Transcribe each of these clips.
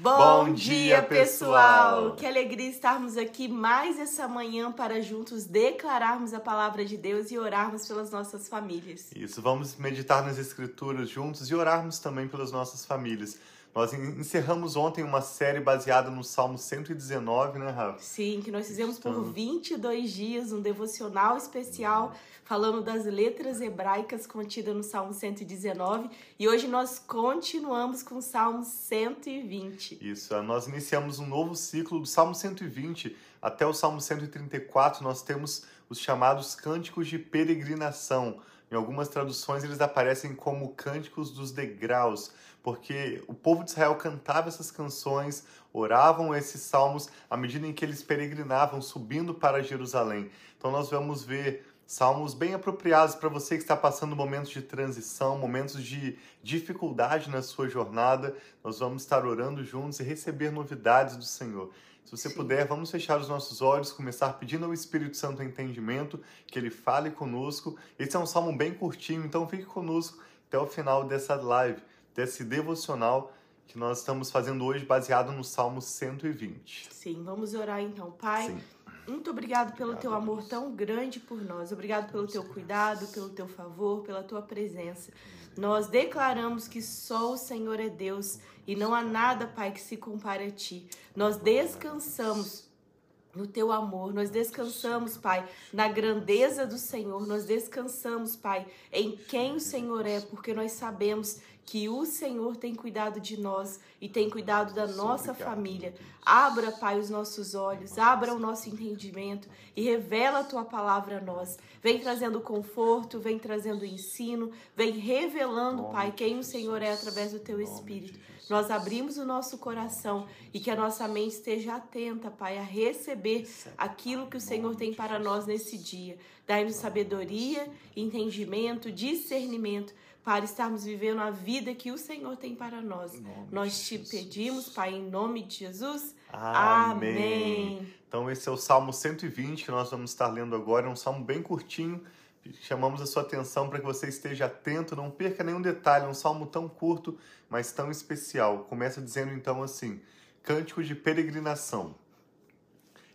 Bom, dia, pessoal! Que alegria estarmos aqui mais essa manhã para juntos declararmos a palavra de Deus e orarmos pelas nossas famílias. Isso, vamos meditar nas Escrituras juntos e orarmos também pelas nossas famílias. Nós encerramos ontem uma série baseada no Salmo 119, né, Rafa? Sim, que nós fizemos por 22 dias um devocional especial falando das letras hebraicas contidas no Salmo 119 e hoje nós continuamos com o Salmo 120. Isso, nós iniciamos um novo ciclo do Salmo 120 até o Salmo 134, nós temos os chamados cânticos de peregrinação. Em algumas traduções eles aparecem como cânticos dos degraus, porque o povo de Israel cantava essas canções, oravam esses salmos à medida em que eles peregrinavam, subindo para Jerusalém. Então nós vamos ver salmos bem apropriados para você que está passando momentos de transição, momentos de dificuldade na sua jornada. Nós vamos estar orando juntos e receber novidades do Senhor. Se você Sim. puder, vamos fechar os nossos olhos, começar pedindo ao Espírito Santo entendimento, que ele fale conosco. Esse é um salmo bem curtinho, então fique conosco até o final dessa live, desse devocional que nós estamos fazendo hoje, baseado no Salmo 120. Sim, vamos orar então, Pai. Sim. Muito obrigado pelo teu amor tão grande por nós. Obrigado pelo teu cuidado, pelo teu favor, pela tua presença. Nós declaramos que só o Senhor é Deus e não há nada, Pai, que se compare a ti. Nós descansamos no teu amor. Nós descansamos, Pai, na grandeza do Senhor. Nós descansamos, Pai, em quem o Senhor é, porque nós sabemos que o Senhor tem cuidado de nós e tem cuidado da nossa família. Abra, Pai, os nossos olhos, abra o nosso entendimento e revela a tua palavra a nós. Vem trazendo conforto, vem trazendo ensino, vem revelando, Pai, quem o Senhor é através do teu Espírito. Nós abrimos o nosso coração e que a nossa mente esteja atenta, Pai, a receber aquilo que o Senhor tem para nós nesse dia. Dai-nos sabedoria, entendimento, discernimento para estarmos vivendo a vida que o Senhor tem para nós. Nós te pedimos, Pai, em nome de Jesus. Amém. Amém. Então, esse é o Salmo 120 que nós vamos estar lendo agora. É um salmo bem curtinho. Chamamos a sua atenção para que você esteja atento, não perca nenhum detalhe. Um salmo tão curto, mas tão especial. Começa dizendo então assim: Cântico de peregrinação.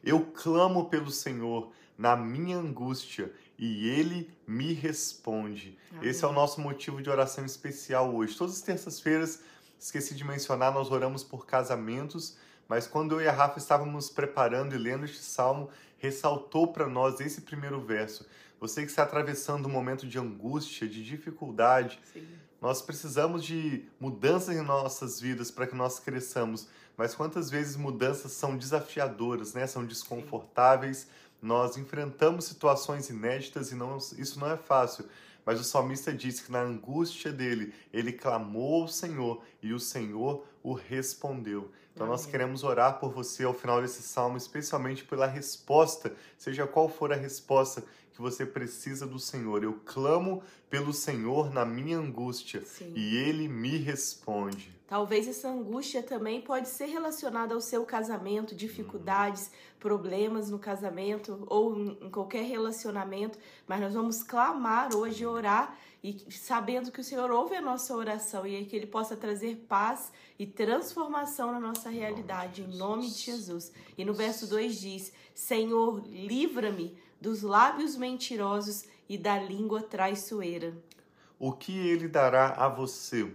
Eu clamo pelo Senhor na minha angústia e ele me responde. Amém. Esse é o nosso motivo de oração especial hoje. Todas as terças-feiras, esqueci de mencionar, nós oramos por casamentos, mas quando eu e a Rafa estávamos preparando e lendo este salmo, ressaltou para nós esse primeiro verso. Você que está atravessando um momento de angústia, de dificuldade, Sim. nós precisamos de mudanças em nossas vidas para que nós cresçamos. Mas quantas vezes mudanças são desafiadoras, né? São desconfortáveis. Sim nós enfrentamos situações inéditas e não, isso não é fácil. Mas o salmista diz que na angústia dele, ele clamou ao Senhor e o Senhor o respondeu. Então Amém. nós queremos orar por você ao final desse salmo, especialmente pela resposta, seja qual for a resposta que você precisa do Senhor. Eu clamo pelo Senhor na minha angústia Sim. e ele me responde. Talvez essa angústia também pode ser relacionada ao seu casamento, dificuldades, problemas no casamento ou em qualquer relacionamento, mas nós vamos clamar hoje, orar e sabendo que o Senhor ouve a nossa oração e que ele possa trazer paz e transformação na nossa realidade em nome de Jesus. E no verso 2 diz: Senhor, livra-me dos lábios mentirosos e da língua traiçoeira. O que ele dará a você?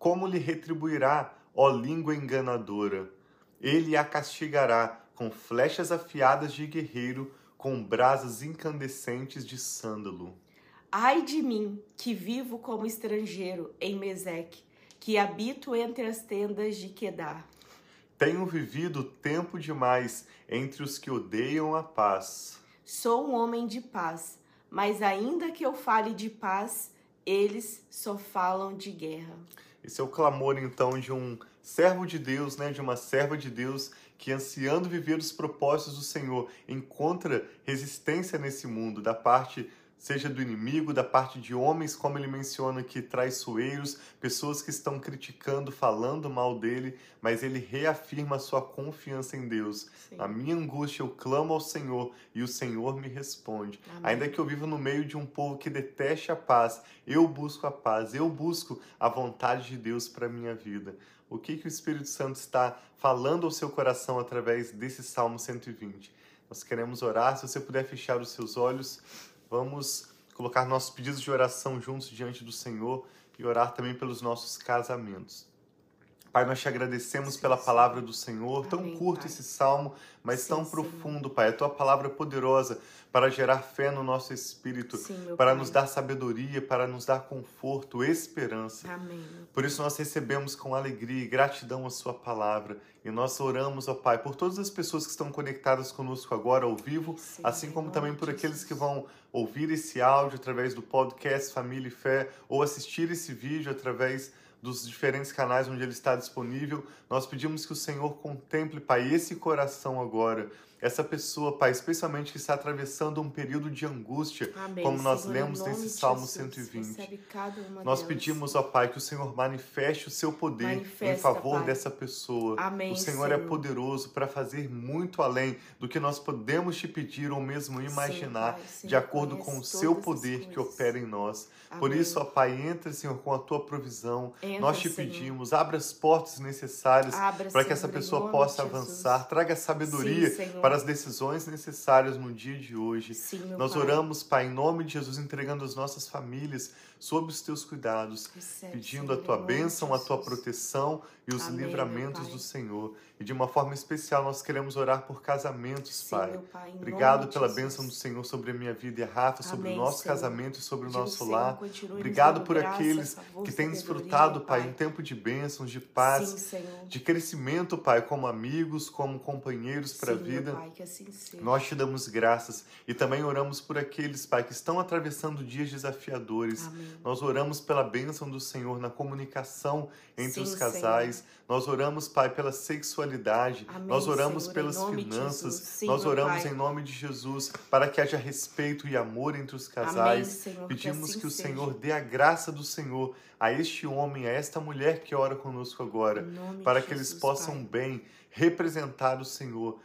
Como lhe retribuirá, ó língua enganadora? Ele a castigará com flechas afiadas de guerreiro, com brasas incandescentes de sândalo. Ai de mim, que vivo como estrangeiro em Meseque, que habito entre as tendas de Quedar. Tenho vivido tempo demais entre os que odeiam a paz. Sou um homem de paz, mas ainda que eu fale de paz, eles só falam de guerra. Esse é o clamor então de um servo de Deus, né, de uma serva de Deus que ansiando viver os propósitos do Senhor encontra resistência nesse mundo da parte seja do inimigo, da parte de homens, como ele menciona aqui, traiçoeiros, pessoas que estão criticando, falando mal dele, mas ele reafirma a sua confiança em Deus. Sim. Na minha angústia eu clamo ao Senhor e o Senhor me responde. Amém. Ainda que eu viva no meio de um povo que deteste a paz, eu busco a paz, eu busco a vontade de Deus para a minha vida. O que, que o Espírito Santo está falando ao seu coração através desse Salmo 120? Nós queremos orar. Se você puder fechar os seus olhos, Vamos colocar nossos pedidos de oração juntos diante do Senhor e orar também pelos nossos casamentos. Pai, nós te agradecemos pela palavra do Senhor, tão curto esse salmo, mas sim, tão profundo, Pai. A tua palavra é poderosa para gerar fé no nosso espírito, sim, para pai. nos dar sabedoria, para nos dar conforto, esperança. Amém. Por isso nós recebemos com alegria e gratidão a sua palavra e nós oramos, ó Pai, por todas as pessoas que estão conectadas conosco agora ao vivo, assim como também por aqueles que vão ouvir esse áudio através do podcast Família e Fé ou assistir esse vídeo através dos diferentes canais onde ele está disponível. Nós pedimos que o Senhor contemple, Pai, esse coração agora essa pessoa, Pai, especialmente que está atravessando um período de angústia, Amém. como nós Senhor, lemos nesse Salmo Jesus, 120. Nós pedimos, ó Pai, que o Senhor manifeste o seu poder Manifesta, em favor Pai. dessa pessoa. Amém, o Senhor, é Senhor, é poderoso para fazer muito além do que nós podemos te pedir ou mesmo imaginar, sim, de acordo com o seu poder que opera em nós. Amém. Por isso, ó Pai, entra, Senhor, com a tua provisão. Entra, nós te Senhor. pedimos, abra as portas necessárias para que essa pessoa possa avançar, traga sabedoria sim, para para as decisões necessárias no dia de hoje. Sim, Nós pai. oramos, Pai, em nome de Jesus, entregando as nossas famílias sob os teus cuidados, Recebe, pedindo a tua bênção, a tua proteção e os Amém, livramentos do Senhor. E de uma forma especial, nós queremos orar por casamentos, Sim, Pai. pai Obrigado pela Jesus. bênção do Senhor sobre a minha vida e a Rafa, sobre Amém, o nosso Senhor. casamento e sobre o nosso Senhor, lar. Obrigado por graça, aqueles favor, que têm desfrutado, pai, um tempo de bênçãos, de paz, Sim, de crescimento, Pai, como amigos, como companheiros para a vida. Pai, assim nós te damos graças e também oramos por aqueles, Pai, que estão atravessando dias desafiadores. Amém. Nós oramos pela bênção do Senhor na comunicação entre Sim, os casais. Senhor. Nós oramos, Pai, pela sexualidade. Amém, Nós oramos Senhor, pelas finanças. Sim, Nós oramos em nome de Jesus para que haja respeito e amor entre os casais. Amém, Pedimos que, assim que o seja. Senhor dê a graça do Senhor a este homem, a esta mulher que ora conosco agora, para que Jesus, eles possam Pai. bem representar o Senhor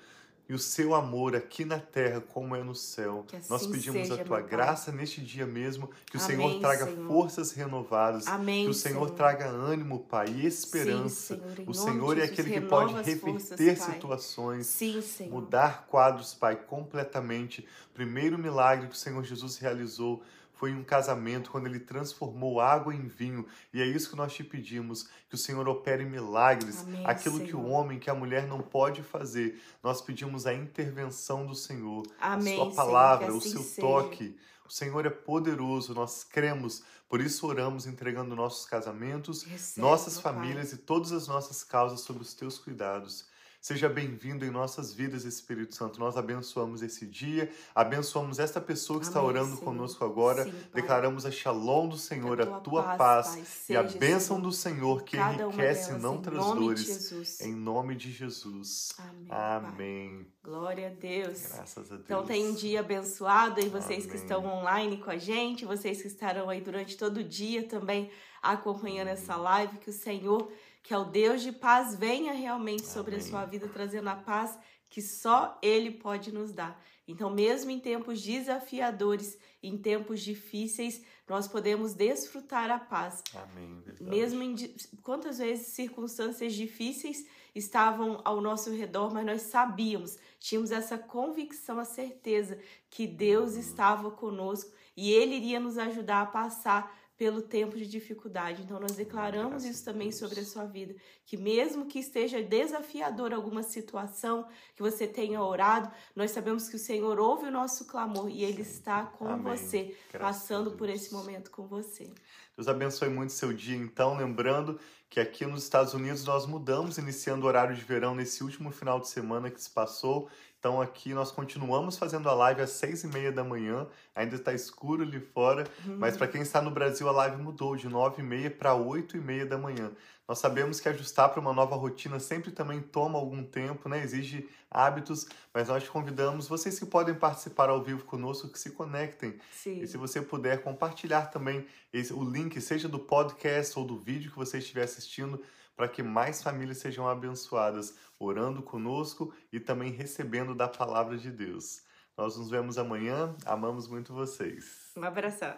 e o seu amor aqui na terra como é no céu. Assim Nós pedimos seja, a tua graça neste dia mesmo, que o Amém, Senhor traga Senhor. forças renovadas, Amém, que o Senhor, Senhor. traga ânimo, Pai, e esperança. Sim, Senhor, o Senhor é aquele que pode reverter forças, situações, Sim, mudar quadros, Pai, completamente. Primeiro milagre que o Senhor Jesus realizou foi um casamento quando ele transformou água em vinho. E é isso que nós te pedimos, que o Senhor opere milagres, Amém, aquilo que o Senhor. homem, que a mulher não pode fazer. Nós pedimos a intervenção do Senhor, Amém, a sua Senhor, palavra, o assim seu seja. toque. O Senhor é poderoso, nós cremos, por isso oramos entregando nossos casamentos, Receba, nossas Pai. famílias e todas as nossas causas sob os teus cuidados. Seja bem-vindo em nossas vidas, Espírito Santo. Nós abençoamos esse dia, abençoamos esta pessoa que está Amém, orando Senhor. conosco agora. Sim. Declaramos a shalom do Senhor, Que a tua paz, Pai, e a bênção Senhor, do Senhor que cada enriquece e não traz dores. Em nome de Jesus. Amém. Amém. Glória a Deus. Graças a Deus. Então tem um dia abençoado e vocês que Amém. estão online com a gente, vocês que estarão aí durante todo o dia também acompanhando essa live, que o Senhor, que é o Deus de paz, venha realmente sobre Amém. a sua vida trazendo a paz que só ele pode nos dar. Então, mesmo em tempos desafiadores, em tempos difíceis, nós podemos desfrutar a paz. Amém. verdade. Mesmo em quantas vezes circunstâncias difíceis estavam ao nosso redor, mas nós sabíamos, tínhamos essa convicção, a certeza que Deus estava conosco e Ele iria nos ajudar a passar pelo tempo de dificuldade. Então nós declaramos Graças isso também sobre a sua vida, que mesmo que esteja desafiador alguma situação que você tenha orado, nós sabemos que o Senhor ouve o nosso clamor e Ele está com Amém. você, Graças passando por esse momento com você. Deus abençoe muito seu dia, então. Lembrando que aqui nos Estados Unidos nós mudamos, iniciando o horário de verão nesse último final de semana que se passou. estão aqui. Nós continuamos fazendo a live às seis e meia da manhã. Ainda está escuro ali fora, uhum. mas para quem está no Brasil, a live mudou de nove e meia para oito e meia da manhã. Nós sabemos que ajustar para uma nova rotina sempre também toma algum tempo, né? Exige hábitos, mas nós te convidamos, vocês que podem participar ao vivo conosco, que se conectem. Sim. E se você puder compartilhar também esse, o link, seja do podcast ou do vídeo que você estiver assistindo, para que mais famílias sejam abençoadas, orando conosco e também recebendo da palavra de Deus. Nós nos vemos amanhã. Amamos muito vocês. Um abraço.